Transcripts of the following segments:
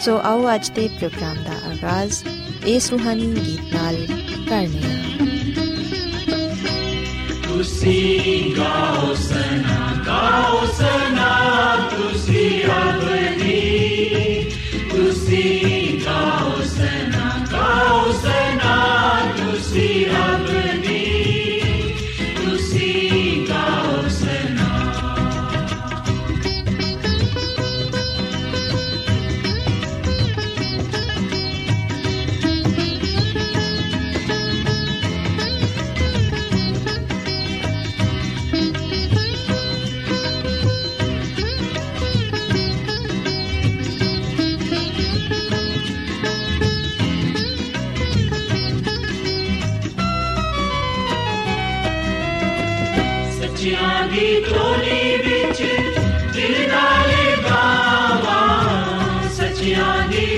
ਸੋ ਆਓ ਅੱਜ ਦੇ ਪ੍ਰੋਗਰਾਮ ਦਾ ਆਗਾਜ਼ ਇਸ ਸੁਹਾਨੀ ਗੀਤ ਨਾਲ ਕਰਨੇ ਆ ਤੁਸੀਂ ਗਾਓ ਸਨਾ ਗਾਓ ਸਨਾ ਤੁਸੀਂ ਅਬਦੀ ਤੁਸੀਂ ਗਾਓ ਸਨਾ ਗਾਓ ਸਨਾ ਤੁਸੀਂ ਅਬਦੀ ਸੱਚਿਆਂ ਦੀ ਟੋਲੀ ਵਿੱਚ ਦਿਲ ਨਾਲ ਗਾਵਾਂ ਸੱਚਿਆਂ ਦੀ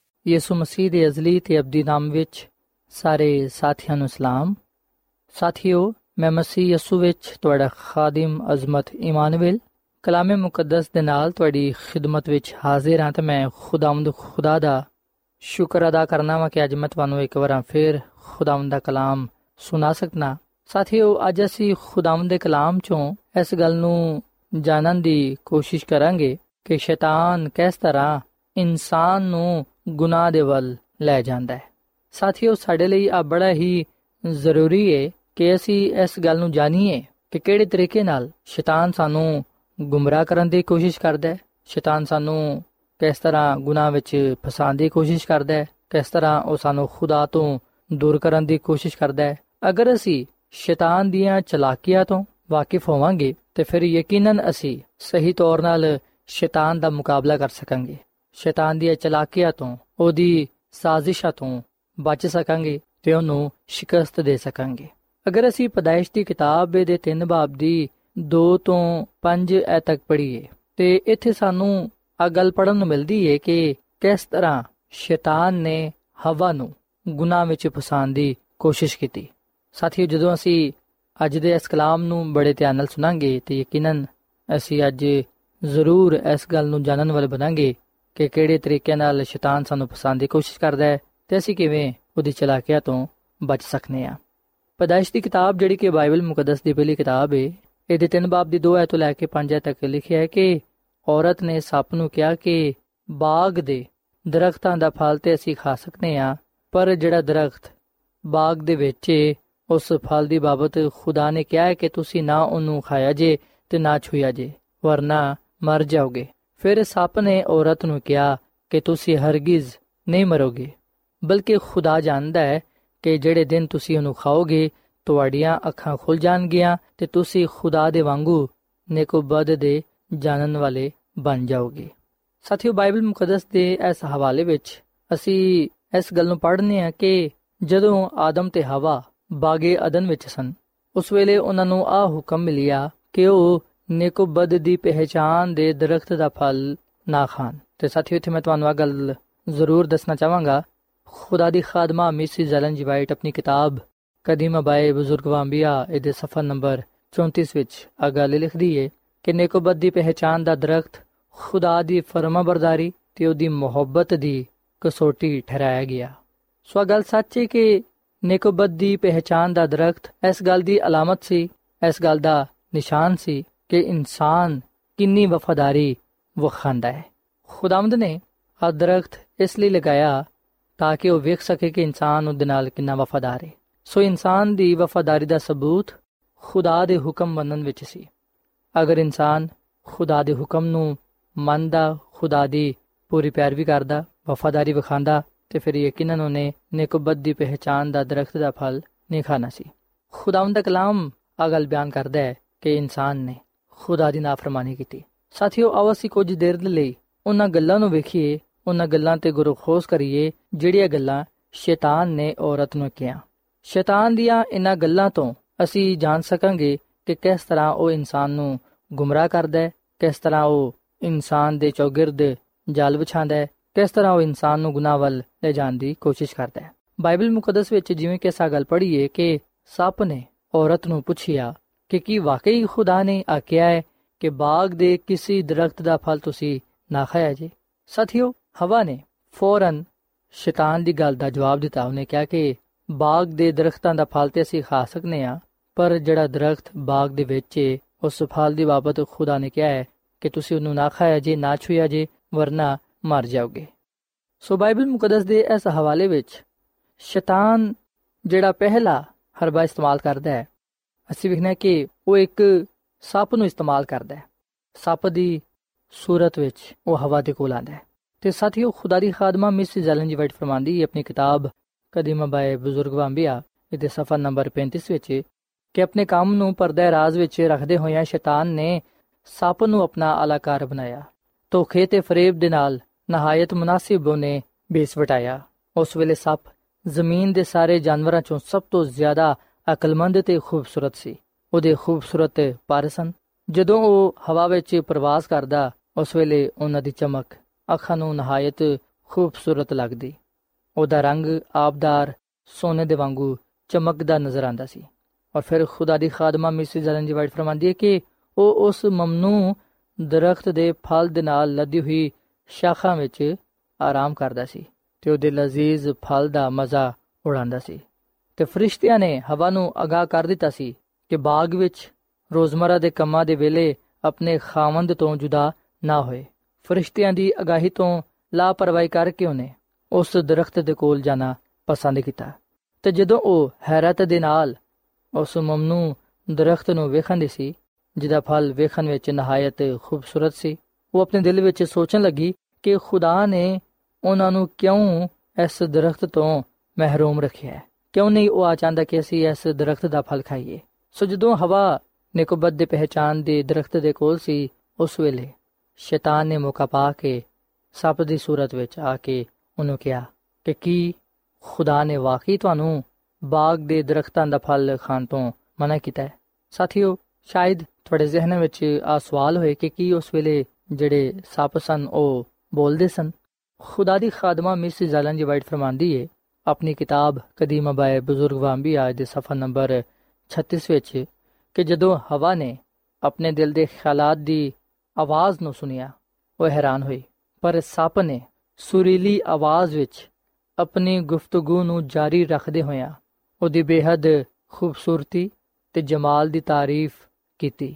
ਯਿਸੂ ਮਸੀਹ ਦੇ ਅਜ਼ਲੀ ਤੇ ਅਬਦੀ ਨਾਮ ਵਿੱਚ ਸਾਰੇ ਸਾਥੀਆਂ ਨੂੰ ਸਲਾਮ। ਸਾਥੀਓ, ਮੈਂ ਮਸੀਹ ਯਿਸੂ ਵਿੱਚ ਤੁਹਾਡਾ ਖਾਦਮ ਅਜ਼ਮਤ ਇਮਾਨੁਅਲ ਕਲਾਮੇ ਮੁਕੱਦਸ ਦੇ ਨਾਲ ਤੁਹਾਡੀ ਖਿਦਮਤ ਵਿੱਚ ਹਾਜ਼ਰ ਹਾਂ ਤੇ ਮੈਂ ਖੁਦਾਵੰਦ ਖੁਦਾ ਦਾ ਸ਼ੁਕਰ ਅਦਾ ਕਰਨਾ ਵਾ ਕਿ ਅੱਜ ਮੈਂ ਤੁਹਾਨੂੰ ਇੱਕ ਵਾਰ ਫਿਰ ਖੁਦਾਵੰਦ ਦਾ ਕਲਾਮ ਸੁਣਾ ਸਕਣਾ ਸਾਥੀਓ, ਅੱਜ ਅਸੀਂ ਖੁਦਾਵੰਦ ਦੇ ਕਲਾਮ ਚੋਂ ਇਸ ਗੱਲ ਨੂੰ ਜਾਣਨ ਦੀ ਕੋਸ਼ਿਸ਼ ਕਰਾਂਗੇ ਕਿ ਸ਼ੈਤਾਨ ਕਿਸ ਤਰ੍ਹਾਂ ਇਨਸਾਨ ਨੂੰ ਗੁਨਾਹ ਦੇ ਵੱਲ ਲੈ ਜਾਂਦਾ ਹੈ। ਸਾਥੀਓ, ਸਾਡੇ ਲਈ ਆ ਬੜਾ ਹੀ ਜ਼ਰੂਰੀ ਹੈ ਕਿ ਅਸੀਂ ਇਸ ਗੱਲ ਨੂੰ ਜਾਣੀਏ ਕਿ ਕਿਹੜੇ ਤਰੀਕੇ ਨਾਲ ਸ਼ੈਤਾਨ ਸਾਨੂੰ ਗੁੰਮਰਾਹ ਕਰਨ ਦੀ ਕੋਸ਼ਿਸ਼ ਕਰਦਾ ਹੈ। ਸ਼ੈਤਾਨ ਸਾਨੂੰ ਕਿਸ ਤਰ੍ਹਾਂ ਗੁਨਾਹ ਵਿੱਚ ਫਸਾਉਣ ਦੀ ਕੋਸ਼ਿਸ਼ ਕਰਦਾ ਹੈ, ਕਿਸ ਤਰ੍ਹਾਂ ਉਹ ਸਾਨੂੰ ਖੁਦਾ ਤੋਂ ਦੂਰ ਕਰਨ ਦੀ ਕੋਸ਼ਿਸ਼ ਕਰਦਾ ਹੈ। ਅਗਰ ਅਸੀਂ ਸ਼ੈਤਾਨ ਦੀਆਂ ਚਲਾਕੀਆਂ ਤੋਂ ਵਾਕਿਫ ਹੋਵਾਂਗੇ, ਤੇ ਫਿਰ ਯਕੀਨਨ ਅਸੀਂ ਸਹੀ ਤੌਰ 'ਤੇ ਸ਼ੈਤਾਨ ਦਾ ਮੁਕਾਬਲਾ ਕਰ ਸਕਾਂਗੇ। ਸ਼ੈਤਾਨ ਦੀਆਂ ਚਲਾਕੀਆਂ ਤੋਂ, ਉਹਦੀ ਸਾਜ਼ਿਸ਼ਾਂ ਤੋਂ ਬਚ ਸਕਾਂਗੇ ਤੇ ਉਹਨੂੰ ਸ਼ਿਕਸਤ ਦੇ ਸਕਾਂਗੇ। ਅਗਰ ਅਸੀਂ ਪਦਾਇਸ਼ ਦੀ ਕਿਤਾਬ ਦੇ 3 ਬਾਬ ਦੀ 2 ਤੋਂ 5 ਐ ਤੱਕ ਪੜ੍ਹੀਏ, ਤੇ ਇੱਥੇ ਸਾਨੂੰ ਆ ਗੱਲ ਪੜਨ ਨੂੰ ਮਿਲਦੀ ਹੈ ਕਿ ਕਿਸ ਤਰ੍ਹਾਂ ਸ਼ੈਤਾਨ ਨੇ ਹਵਾ ਨੂੰ ਗੁਨਾਹ ਵਿੱਚ ਫਸਾਉਣ ਦੀ ਕੋਸ਼ਿਸ਼ ਕੀਤੀ। ਸਾਥੀਓ, ਜਦੋਂ ਅਸੀਂ ਅੱਜ ਦੇ ਇਸ ਕਲਾਮ ਨੂੰ ਬੜੇ ਧਿਆਨ ਨਾਲ ਸੁਣਾਂਗੇ ਤੇ ਯਕੀਨਨ ਅਸੀਂ ਅੱਜ ਜ਼ਰੂਰ ਇਸ ਗੱਲ ਨੂੰ ਜਾਣਨ ਵਾਲੇ ਬਣਾਂਗੇ ਕਿ ਕਿਹੜੇ ਤਰੀਕੇ ਨਾਲ ਸ਼ੈਤਾਨ ਸਾਨੂੰ ਫਸਾਉਣ ਦੀ ਕੋਸ਼ਿਸ਼ ਕਰਦਾ ਹੈ ਤੇ ਅਸੀਂ ਕਿਵੇਂ ਉਹਦੀ ਚਲਾਕੀਆਂ ਤੋਂ ਬਚ ਸਕਨੇ ਆ ਪਦਾਇਸ਼ ਦੀ ਕਿਤਾਬ ਜਿਹੜੀ ਕਿ ਬਾਈਬਲ ਮੁਕੱਦਸ ਦੀ ਪਹਿਲੀ ਕਿਤਾਬ ਹੈ ਇਹਦੇ ਤਿੰਨ ਬਾਬ ਦੀ 2 ਐ ਤੋਂ ਲੈ ਕੇ 5 ਐ ਤੱਕ ਲਿਖਿਆ ਹੈ ਕਿ ਔਰਤ ਨੇ ਸੱਪ ਨੂੰ ਕਿਹਾ ਕਿ ਬਾਗ ਦੇ ਦਰਖਤਾਂ ਦਾ ਫਲ ਤੇ ਅਸੀਂ ਖਾ ਸਕਨੇ ਆ ਪਰ ਜਿਹੜਾ ਦਰਖਤ ਬਾਗ ਦੇ ਵਿੱਚ ਉਸ ਫਲ ਦੀ ਬਾਬਤ ਖੁਦਾ ਨੇ ਕਿਹਾ ਹੈ ਕਿ ਤੁਸੀਂ ਨਾ ਉਹਨੂੰ ਖਾਇਆ ਜੇ ਤੇ ਨਾ ਛੂਇਆ ਜੇ, ਵਰਨਾ ਮਰ ਜਾਓਗੇ। ਫਿਰ ਸੱਪ ਨੇ ਔਰਤ ਨੂੰ ਕਿਹਾ ਕਿ ਤੁਸੀਂ ਹਰਗਿਜ਼ ਨਹੀਂ ਮਰੋਗੇ, ਬਲਕਿ ਖੁਦਾ ਜਾਣਦਾ ਹੈ ਕਿ ਜਿਹੜੇ ਦਿਨ ਤੁਸੀਂ ਉਹਨੂੰ ਖਾਓਗੇ, ਤੁਹਾਡੀਆਂ ਅੱਖਾਂ ਖੁੱਲ ਜਾਣਗੀਆਂ ਤੇ ਤੁਸੀਂ ਖੁਦਾ ਦੇ ਵਾਂਗੂ ਨੇਕੋਬਦ ਦੇ ਜਾਣਨ ਵਾਲੇ ਬਣ ਜਾਓਗੇ। ਸਾਥੀਓ, ਬਾਈਬਲ ਮੁਕੱਦਸ ਦੇ ਇਸ ਹਵਾਲੇ ਵਿੱਚ ਅਸੀਂ ਇਸ ਗੱਲ ਨੂੰ ਪੜ੍ਹਨੇ ਆ ਕਿ ਜਦੋਂ ਆਦਮ ਤੇ ਹਵਾ ਬਾਗੇ ਅਦਨ ਵਿੱਚ ਸਨ, ਉਸ ਵੇਲੇ ਉਹਨਾਂ ਨੂੰ ਆ ਹੁਕਮ ਮਿਲਿਆ ਕਿ ਉਹ ਨੇਕੋਬਦ ਦੀ ਪਹਿਚਾਨ ਦੇ ਦਰਖਤ ਦਾ ਫਲ ਨਾ ਖਾਣ। ਤੇ ਸਾਥੀਓ, ਇੱਥੇ ਮੈਂ ਤੁਹਾਨੂੰ ਆ ਗੱਲ ਜ਼ਰੂਰ ਦੱਸਣਾ ਚਾਹਾਂਗਾ। ਖੁਦਾ ਦੀ ਖਾਦਮਾ ਮਿਸਿਸ ਜ਼ਲਨ ਜੀ ਵਾਈਟ ਆਪਣੀ ਕਿਤਾਬ ਕਦੀਮ ਬਾਏ ਬਜ਼ੁਰਗ ਵਾਂਬੀਆ, ਇਹਦੇ ਸਫਾ ਨੰਬਰ 34 ਵਿੱਚ ਆ ਗੱਲ ਲਿਖਦੀ ਹੈ ਕਿ ਨੇਕੋਬਦ ਦੀ ਪਹਿਚਾਨ ਦਾ ਦਰਖਤ ਖੁਦਾ ਦੀ ਫਰਮਾਬਰਦਾਰੀ ਤੇ ਉਹਦੀ ਮੁਹੱਬਤ ਦੀ ਕਸੋਟੀ ਠਹਿਰਾਇਆ ਗਿਆ। ਸੋ ਗੱਲ ਸੱਚ ਹੈ ਕਿ ਨੇਕੋਬਦ ਦੀ ਪਹਿਚਾਨ ਦਾ ਦਰਖਤ ਇਸ ਗੱਲ ਦੀ ਅਲਾਮਤ ਸੀ, ਇਸ ਗੱਲ ਦਾ ਨਿਸ਼ਾਨ ਸੀ ਕਿ ਇਨਸਾਨ ਕਿੰਨੀ ਵਫਾਦਾਰੀ ਵਖਾਂਦਾ ਹੈ। ਖੁਦਾਵੰਦ ਨੇ ਆ ਦਰਖਤ ਇਸ ਲਈ ਲਗਾਇਆ ਤਾਂ ਕਿ ਉਹ ਵੇਖ ਸਕੇ ਕਿ ਇਨਸਾਨ ਉਹਦੇ ਨਾਲ ਕਿੰਨਾ ਵਫਾਦਾਰ ਹੈ। ਸੋ ਇਨਸਾਨ ਦੀ ਵਫਾਦਾਰੀ ਦਾ ਸਬੂਤ ਖੁਦਾ ਦੇ ਹੁਕਮ ਮੰਨਣ ਵਿੱਚ ਸੀ। ਅਗਰ ਇਨਸਾਨ ਖੁਦਾ ਦੇ ਹੁਕਮ ਨੂੰ ਮੰਨਦਾ, ਖੁਦਾ ਦੀ ਪੂਰੀ ਪਿਆਰਵੀ ਕਰਦਾ, ਵਫਾਦਾਰੀ ਵਿਖਾਂਦਾ ਤੇ ਫਿਰ ਯਕੀਨਨ ਉਹਨੇ ਨੇਕਬਤ ਦੀ ਪਹਿਚਾਨ ਦਾ ਦਰਖਤ ਦਾ ਫਲ ਨਹੀਂ ਖਾਣਾ ਸੀ। ਖੁਦਾਵੰਦ ਦਾ ਕਲਾਮ ਆ ਗੱਲ ਬਿਆਨ ਕਰਦਾ ਹੈ ਕਿ ਇਨਸਾਨ ਨੇ ਖੁਦਾ ਦੀ ਨਾਫਰਮਾਨੀ ਕੀਤੀ। ਸਾਥੀਓ, ਆਓ ਅਸੀਂ ਕੁਝ ਦੇਰ ਲਈ ਉਹਨਾਂ ਗੱਲਾਂ ਨੂੰ ਵੇਖੀਏ, ਉਹਨਾਂ ਗੱਲਾਂ ਤੇ ਗੁਰੂ ਖੋਸ ਕਰੀਏ, ਜਿਹੜੀਆਂ ਗੱਲਾਂ ਸ਼ੈਤਾਨ ਨੇ ਔਰਤ ਨੂੰ ਕਿਹਾ ਸ਼ੈਤਾਨ ਦੀਆਂ ਇਹਨਾਂ ਗੱਲਾਂ ਤੋਂ ਅਸੀਂ ਜਾਣ ਸਕਾਂਗੇ ਕਿ ਕਿਸ ਤਰ੍ਹਾਂ ਉਹ ਇਨਸਾਨ ਨੂੰ ਗੁੰਮਰਾਹ ਕਰਦਾ ਹੈ, ਕਿਸ ਤਰ੍ਹਾਂ ਉਹ ਇਨਸਾਨ ਦੇ ਚੌਗਿਰਦ ਜਾਲ ਵਿਛਾਉਂਦਾ ਹੈ, ਕਿਸ ਤਰ੍ਹਾਂ ਉਹ ਇਨਸਾਨ ਨੂੰ ਗੁਨਾਹ ਵੱਲ ਲੈ ਜਾਣ ਦੀ ਕੋਸ਼ਿਸ਼ ਕਰਦਾ ਹੈ। ਬਾਈਬਲ ਮੁਕੱਦਸ ਵਿੱਚ ਜਿਵੇਂ ਕਿ ਸਾ ਗੱਲ ਪੜ੍ਹੀਏ ਕਿ ਸੱਪ ਨੇ ਔਰਤ ਨੂੰ ਪੁੱਛਿਆ ਕਿ ਕੀ ਵਾਕਈ ਖੁਦਾ ਨੇ ਆਖਿਆ ਹੈ ਕਿ ਬਾਗ ਦੇ ਕਿਸੇ ਦਰਖਤ ਦਾ ਫਲ ਤੁਸੀਂ ਨਾ ਖਾਇਆ ਜੇ। ਸਾਥੀਓ, ਹਵਾ ਨੇ ਫੌਰਨ ਸ਼ੈਤਾਨ ਦੀ ਗੱਲ ਦਾ ਜਵਾਬ ਦਿੱਤਾ। ਉਹਨੇ ਕਿਹਾ ਕਿ ਬਾਗ ਦੇ ਦਰਖਤਾਂ ਦਾ ਫਲ ਤੇ ਅਸੀਂ ਖਾ ਸਕਨੇ ਆ, ਪਰ ਜਿਹੜਾ ਦਰਖਤ ਬਾਗ ਦੇ ਵਿੱਚ ਹੈ ਉਸ ਫਲ ਦੀ ਬਾਬਤ ਖੁਦਾ ਨੇ ਕਿਹਾ ਹੈ ਕਿ ਤੁਸੀਂ ਉਹਨੂੰ ਨਾ ਖਾਇਆ ਜੇ, ਨਾ ਛੂਇਆ ਜੇ, ਵਰਨਾ ਮਰ ਜਾਓਗੇ। ਸੋ ਬਾਈਬਲ ਮੁਕੱਦਸ ਦੇ ਇਸ ਹਵਾਲੇ ਵਿੱਚ ਸ਼ੈਤਾਨ ਜਿਹੜਾ ਪਹਿਲਾ ਹਰਬਾ ਇਸਤੇਮਾਲ ਕਰਦਾ ਹੈ ਅਸੀਂ ਵਿਖਣਾ ਕਿ ਉਹ ਇੱਕ ਸੱਪ ਨੂੰ ਇਸਤੇਮਾਲ ਕਰਦਾ ਹੈ। ਸੱਪ ਦੀ ਸੂਰਤ ਵਿੱਚ ਉਹ ਹਵਾ ਦੇ ਕੋਲ ਆਂਦਾ ਹੈ। ਤੇ ਸਾਥੀਓ, ਖੁਦਾ ਦੀ ਖਾਦਮਾ ਮਿਸ ਜ਼ੈਲਨ ਜੀ ਵਾਈਟ ਫਰਮਾਂਦੀ ਹੈ, ਆਪਣੀ ਕਿਤਾਬ ਕਦੀਮਾ ਬਾਏ ਬਜ਼ੁਰਗ ਵਾਂਬੀਆ ਇਹਦੇ ਸਫਾ ਨੰਬਰ 35 ਵਿੱਚ ਕਿ ਆਪਣੇ ਕੰਮ ਨੂੰ ਪਰਦਾ ਰਾਜ਼ ਵਿੱਚ ਰੱਖਦੇ ਹੋਇਆਂ ਸ਼ੈਤਾਨ ਨੇ ਸੱਪ ਨੂੰ ਆਪਣਾ ਅਲਾਕਾਰ ਬਣਾਇਆ। ਧੋਖੇ ਤੇ ਫਰੇਬ ਦੇ ਨਾਲ ਨਹਾਇਤ ਮੁਨਾਸਿਬ ਉਹਨੇ ਬੇਸ ਵਟਾਇਆ। ਉਸ ਵੇਲੇ ਸੱਪ ਜ਼ਮੀਨ ਦੇ ਸਾਰੇ ਜਾਨਵਰਾਂ ਚੋਂ ਸਭ ਤੋਂ ਜ਼ਿਆਦਾ ਅਕਲਮੰਦ ਤੇ ਖੂਬਸੂਰਤ ਸੀ। ਉਹਦੇ ਖੂਬਸੂਰਤ ਪਰ ਸਨ। ਜਦੋਂ ਉਹ ਹਵਾ ਵਿੱਚ ਪ੍ਰਵਾਸ ਕਰਦਾ, ਉਸ ਵੇਲੇ ਉਹਨਾਂ ਦੀ ਚਮਕ, ਅੱਖਾਂ ਨੂੰ ਨਹਾਇਤ ਖੂਬਸੂਰਤ ਲੱਗਦੀ। ਉਹਦਾ ਰੰਗ ਆਬਦਾਰ ਸੋਨੇ ਦੇ ਵਾਂਗੂ ਚਮਕਦਾ ਨਜ਼ਰ ਆਂਦਾ ਸੀ। ਔਰ ਫਿਰ ਖੁਦਾ ਦੀ ਖਾਦਮਾ ਮਿਸਿਸ ਐਲਨ ਜੀ ਵਾਈਟ ਫਰਮਾਂਦੀ ਹੈ ਕਿ ਉਹ ਉਸ ਮਮਨੂ ਦਰਖਤ ਦੇ ਫਲ ਦੇ ਨਾਲ ਲੱਦੀ ਹੋਈ ਸ਼ਾਖਾਂ ਵਿੱਚ ਆਰਾਮ ਕਰਦਾ ਸੀ ਤੇ ਉਹਦੇ ਲਜ਼ੀਜ਼ ਫਲ ਦਾ ਮਜ਼ਾ ਉਡਾਉਂਦਾ ਸੀ। ਤੇ ਫਰਿਸ਼ਤਿਆਂ ਨੇ ਹਵਾ ਨੂੰ ਅਗਾਹ ਕਰ ਦਿੱਤਾ ਸੀ ਕਿ ਬਾਗ ਵਿੱਚ ਰੋਜ਼ਮਰਾ ਦੇ ਕੰਮਾਂ ਦੇ ਵੇਲੇ ਆਪਣੇ ਖਾਵੰਦ ਤੋਂ ਜੁਦਾ ਨਾ ਹੋਏ। ਫਰਿਸ਼ਤਿਆਂ ਦੀ ਅਗਾਹੀ ਤੋਂ ਲਾਪਰਵਾਹੀ ਕਰਕੇ ਉਹਨੇ ਉਸ ਦਰਖਤ ਦੇ ਕੋਲ ਜਾਣਾ ਪਸੰਦ ਕੀਤਾ। ਤੇ ਜਦੋਂ ਉਹ ਹੈਰਤ ਦੇ ਨਾਲ ਉਸ ਮਮਨੂ ਦਰਖਤ ਨੂੰ ਵੇਖਣ ਸੀ, ਜਿਹਦਾ ਫਲ ਵੇਖਣ ਵਿੱਚ ਨਹਾਇਤ ਖੂਬਸੂਰਤ ਸੀ, ਉਹ ਆਪਣੇ ਦਿਲ ਵਿੱਚ ਸੋਚਣ ਲੱਗੀ ਕਿ ਖੁਦਾ ਨੇ ਉਹਨਾਂ ਨੂੰ ਕਿਉਂ ਇਸ ਦਰਖਤ ਤੋਂ ਮਹਿਰੂਮ ਰੱਖਿਆ ਹੈ। ਕਿਉਂ ਨਹੀਂ ਉਹ ਆ ਚਾਹੁੰਦਾ ਕਿ ਅਸੀਂ ਇਸ ਦਰਖਤ ਦਾ ਫਲ ਖਾਈਏ? ਸੋ ਜਦੋਂ ਹਵਾ ਨਿਕਬਤ ਦੇ ਪਹਿਚਾਨ ਦੇ ਦਰਖਤ ਦੇ ਕੋਲ ਸੀ, ਉਸ ਵੇਲੇ ਸ਼ੈਤਾਨ ਨੇ ਮੌਕਾ ਪਾ ਕੇ ਸੱਪ ਦੀ ਸੂਰਤ ਵਿੱਚ ਆ ਕੇ ਉਹਨੂੰ ਕਿਹਾ ਕਿ ਕੀ ਖੁਦਾ ਨੇ ਵਾਕਈ ਤੁਹਾਨੂੰ ਬਾਗ ਦੇ ਦਰਖਤਾਂ ਦਾ ਫਲ ਖਾਣ ਤੋਂ ਮਨਾ ਕੀਤਾ ਹੈ? ਸਾਥੀਓ, ਸ਼ਾਇਦ ਤੁਹਾਡੇ ਜ਼ਿਹਨ ਵਿੱਚ ਆ ਸਵਾਲ ਹੋਏ ਕਿ ਕੀ ਉਸ ਵੇਲੇ ਜਿਹੜੇ ਸੱਪ ਸਨ, ਉਹ ਬੋਲਦੇ ਸਨ? ਖੁਦਾ ਦੀ ਖਾਦਮਾ ਮਿਸ ਜ਼ਾਲਨ ਜੀ ਵਾਈਟ ਫਰਮਾਂਦੀ ਹੈ ਆਪਣੀ ਕਿਤਾਬ ਕਦੀਮ ਬਾਏ ਬਜ਼ੁਰਗ ਵਾਂਬੀਆ ਦੇ ਸਫਾ ਨੰਬਰ 36 ਵਿੱਚ ਕਿ ਜਦੋਂ ਹਵਾ ਨੇ ਆਪਣੇ ਦਿਲ ਦੇ ਖਿਆਲਾਤ ਦੀ ਆਵਾਜ਼ ਨੂੰ ਸੁਨਿਆ ਉਹ ਹੈਰਾਨ ਹੋਈ। ਪਰ ਸੱਪ ਨੇ ਸੁਰੀਲੀ ਆਵਾਜ਼ ਵਿੱਚ ਆਪਣੀ ਗੁਫ਼ਤਗੂ ਨੂੰ ਜਾਰੀ ਰੱਖਦੇ ਹੋਇਆ ਉਹਦੀ ਬੇਹੱਦ ਖੂਬਸੂਰਤੀ ਤੇ ਜਮਾਲ ਦੀ ਤਾਰੀਫ ਕੀਤੀ।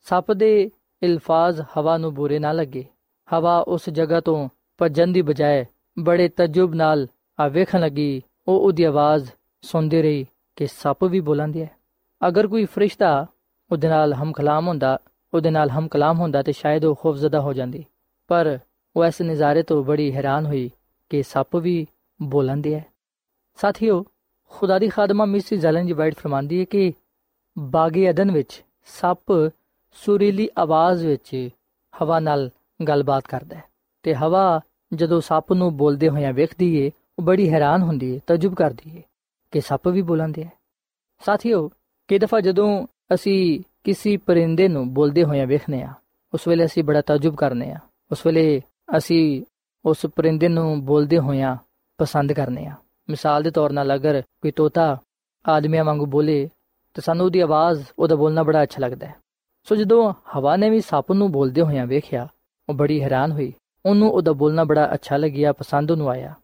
ਸੱਪ ਦੇ ਇਲਫਾਜ਼ ਹਵਾ ਨੂੰ ਬੁਰੇ ਨਾ ਲੱਗੇ। ਹਵਾ ਉਸ ਜਗ੍ਹਾ ਤੋਂ ਭੱਜਣ ਦੀ ਬਜਾਏ ਬੜੇ ਤਜੁਬ ਨਾਲ ਆ ਵੇਖਣ ਲੱਗੀ, ਉਹ ਉਹਦੀ ਆਵਾਜ਼ ਸੁਣਦੀ ਰਹੀ ਕਿ ਸੱਪ ਵੀ ਬੋਲੰਦੀ ਹੈ। ਅਗਰ ਕੋਈ ਫਰਿਸ਼ਤਾ ਉਹਦੇ ਨਾਲ ਹਮ ਕਲਾਮ ਹੁੰਦਾ, ਉਹਦੇ ਨਾਲ ਹਮ ਕਲਾਮ ਹੁੰਦਾ ਤੇ ਸ਼ਾਇਦ ਉਹ ਖੌਫਜ਼ਦਾ ਹੋ ਜਾਂਦੀ। ਪਰ ਉਹ ਇਸ ਨਜ਼ਾਰੇ ਤੋਂ ਬੜੀ ਹੈਰਾਨ ਹੋਈ ਕਿ ਸੱਪ ਵੀ ਬੋਲੰਦੇ ਹੈ। ਸਾਥੀਓ, ਖੁਦਾ ਦੀ ਖਾਦਮਾ ਮਿਸ ਜ਼ਲਨ ਜੀ ਵਾਈਟ ਫਰਮਾਂਦੀ ਹੈ ਕਿ ਬਾਗੇ ਅਦਨ ਵਿੱਚ ਸੱਪ ਸੁਰੀਲੀ ਆਵਾਜ਼ ਵਿੱਚ ਹਵਾ ਨਾਲ ਗੱਲਬਾਤ ਕਰਦਾ ਹੈ ਤੇ ਹਵਾ ਜਦੋਂ ਸੱਪ ਨੂੰ ਬੋਲਦੇ ਹੋਇਆਂ ਵੇਖਦੀ ਏ ਉਹ ਬੜੀ ਹੈਰਾਨ ਹੁੰਦੀ ਏ, ਤਜਬ ਕਰਦੀ ਏ, ਕਿ ਸੱਪ ਵੀ ਬੋਲਦੇ ਹੈ ਸਾਥੀਓ ਕਿ ਦਫਾ ਜਦੋਂ ਅਸੀਂ ਕਿਸੇ ਪਰਿੰਦੇ ਨੂੰ ਬੋਲਦੇ ਹੋਇਆਂ ਵੇਖਨੇ ਆ, ਉਸ ਵੇਲੇ ਅਸੀਂ ਬੜਾ ਤਜਬ ਕਰਨੇ ਆ, ਉਸ ਵੇਲੇ ਅਸੀਂ ਉਸ ਪਰਿੰਦੇ ਨੂੰ ਬੋਲਦੇ ਹੋਇਆਂ ਪਸੰਦ ਕਰਨੇ ਆ। ਮਿਸਾਲ ਦੇ ਤੌਰ 'ਤੇ ਅਗਰ ਕੋਈ ਤੋਤਾ ਆਦਮੀਆਂ ਵਾਂਗੂ ਬੋਲੇ, ਤਾਂ ਸਾਨੂੰ ਉਹਦੀ ਆਵਾਜ਼, ਉਹਦਾ ਬੋਲਣਾ ਬੜਾ ਅੱਛਾ ਲੱਗਦਾ ਹੈ। ਸੋ ਜਦੋਂ ਹਵਾ ਨੇ ਵੀ ਸੱਪ ਨੂੰ ਬੋਲਦੇ ਹੋਇਆਂ ਵੇਖਿਆ, ਉਹ ਬੜੀ ਹੈਰਾਨ ਹੋਈ, ਉਹਨੂੰ ਉਹਦਾ ਬੋਲਣਾ ਬੜਾ ਅੱਛਾ ਲੱਗਿਆ, ਪਸੰਦ ਉਹਨੂੰ ਆਇਆ।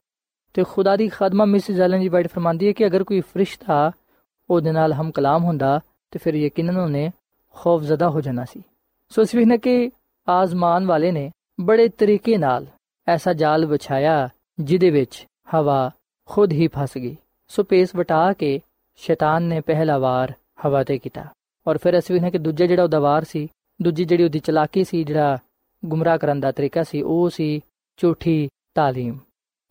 ਤੇ ਖੁਦਾ ਦੀ ਖਾਦਮਾ ਮਿਸ ਜ਼ਾਲਨ ਜੀ ਵਾਈਟ ਫਰਮਾਂਦੀ ਹੈ ਕਿ ਅਗਰ ਕੋਈ ਫਰਿਸ਼ਤਾ ਉਹਦੇ ਨਾਲ ਹਮ ਕਲਾਮ ਹੁੰਦਾ ਤੇ ਫਿਰ ਯਕੀਨਨ ਉਹਨੇ ਖੌਫ ਜ਼ਦਾ ਹੋ ਜਾਣਾ ਸੀ ਸੋ ਇਸ ਵਿਖਨੇ ਕਿ ਆਜ਼ਮਾਨ ਵਾਲੇ ਨੇ ਬੜੇ ਤਰੀਕੇ ਨਾਲ ਐਸਾ ਜਾਲ ਵਿਛਾਇਆ ਜਿਹਦੇ ਵਿੱਚ ਹਵਾ ਖੁਦ ਹੀ ਫਸ ਗਈ ਸੋ ਪੇਸ ਵਟਾ ਕੇ ਸ਼ੈਤਾਨ ਨੇ ਪਹਿਲਾ ਵਾਰ ਹਵਾ ਤੇ ਕੀਤਾ ਔਰ ਫਿਰ ਅਸੀਂ ਵੇਖਨੇ ਕਿ ਦੂਜਾ ਜਿਹੜਾ ਉਹਦਾ ਵਾਰ ਸੀ ਦੂਜੀ ਜਿਹੜੀ ਉਹਦੀ ਚਲਾਕੀ ਸੀ ਜਿਹੜਾ ਗੁੰਮਰਾਹ ਕਰਨ ਦਾ ਤਰੀਕਾ ਸੀ ਉਹ ਸੀ ਝੂਠੀ تعلیم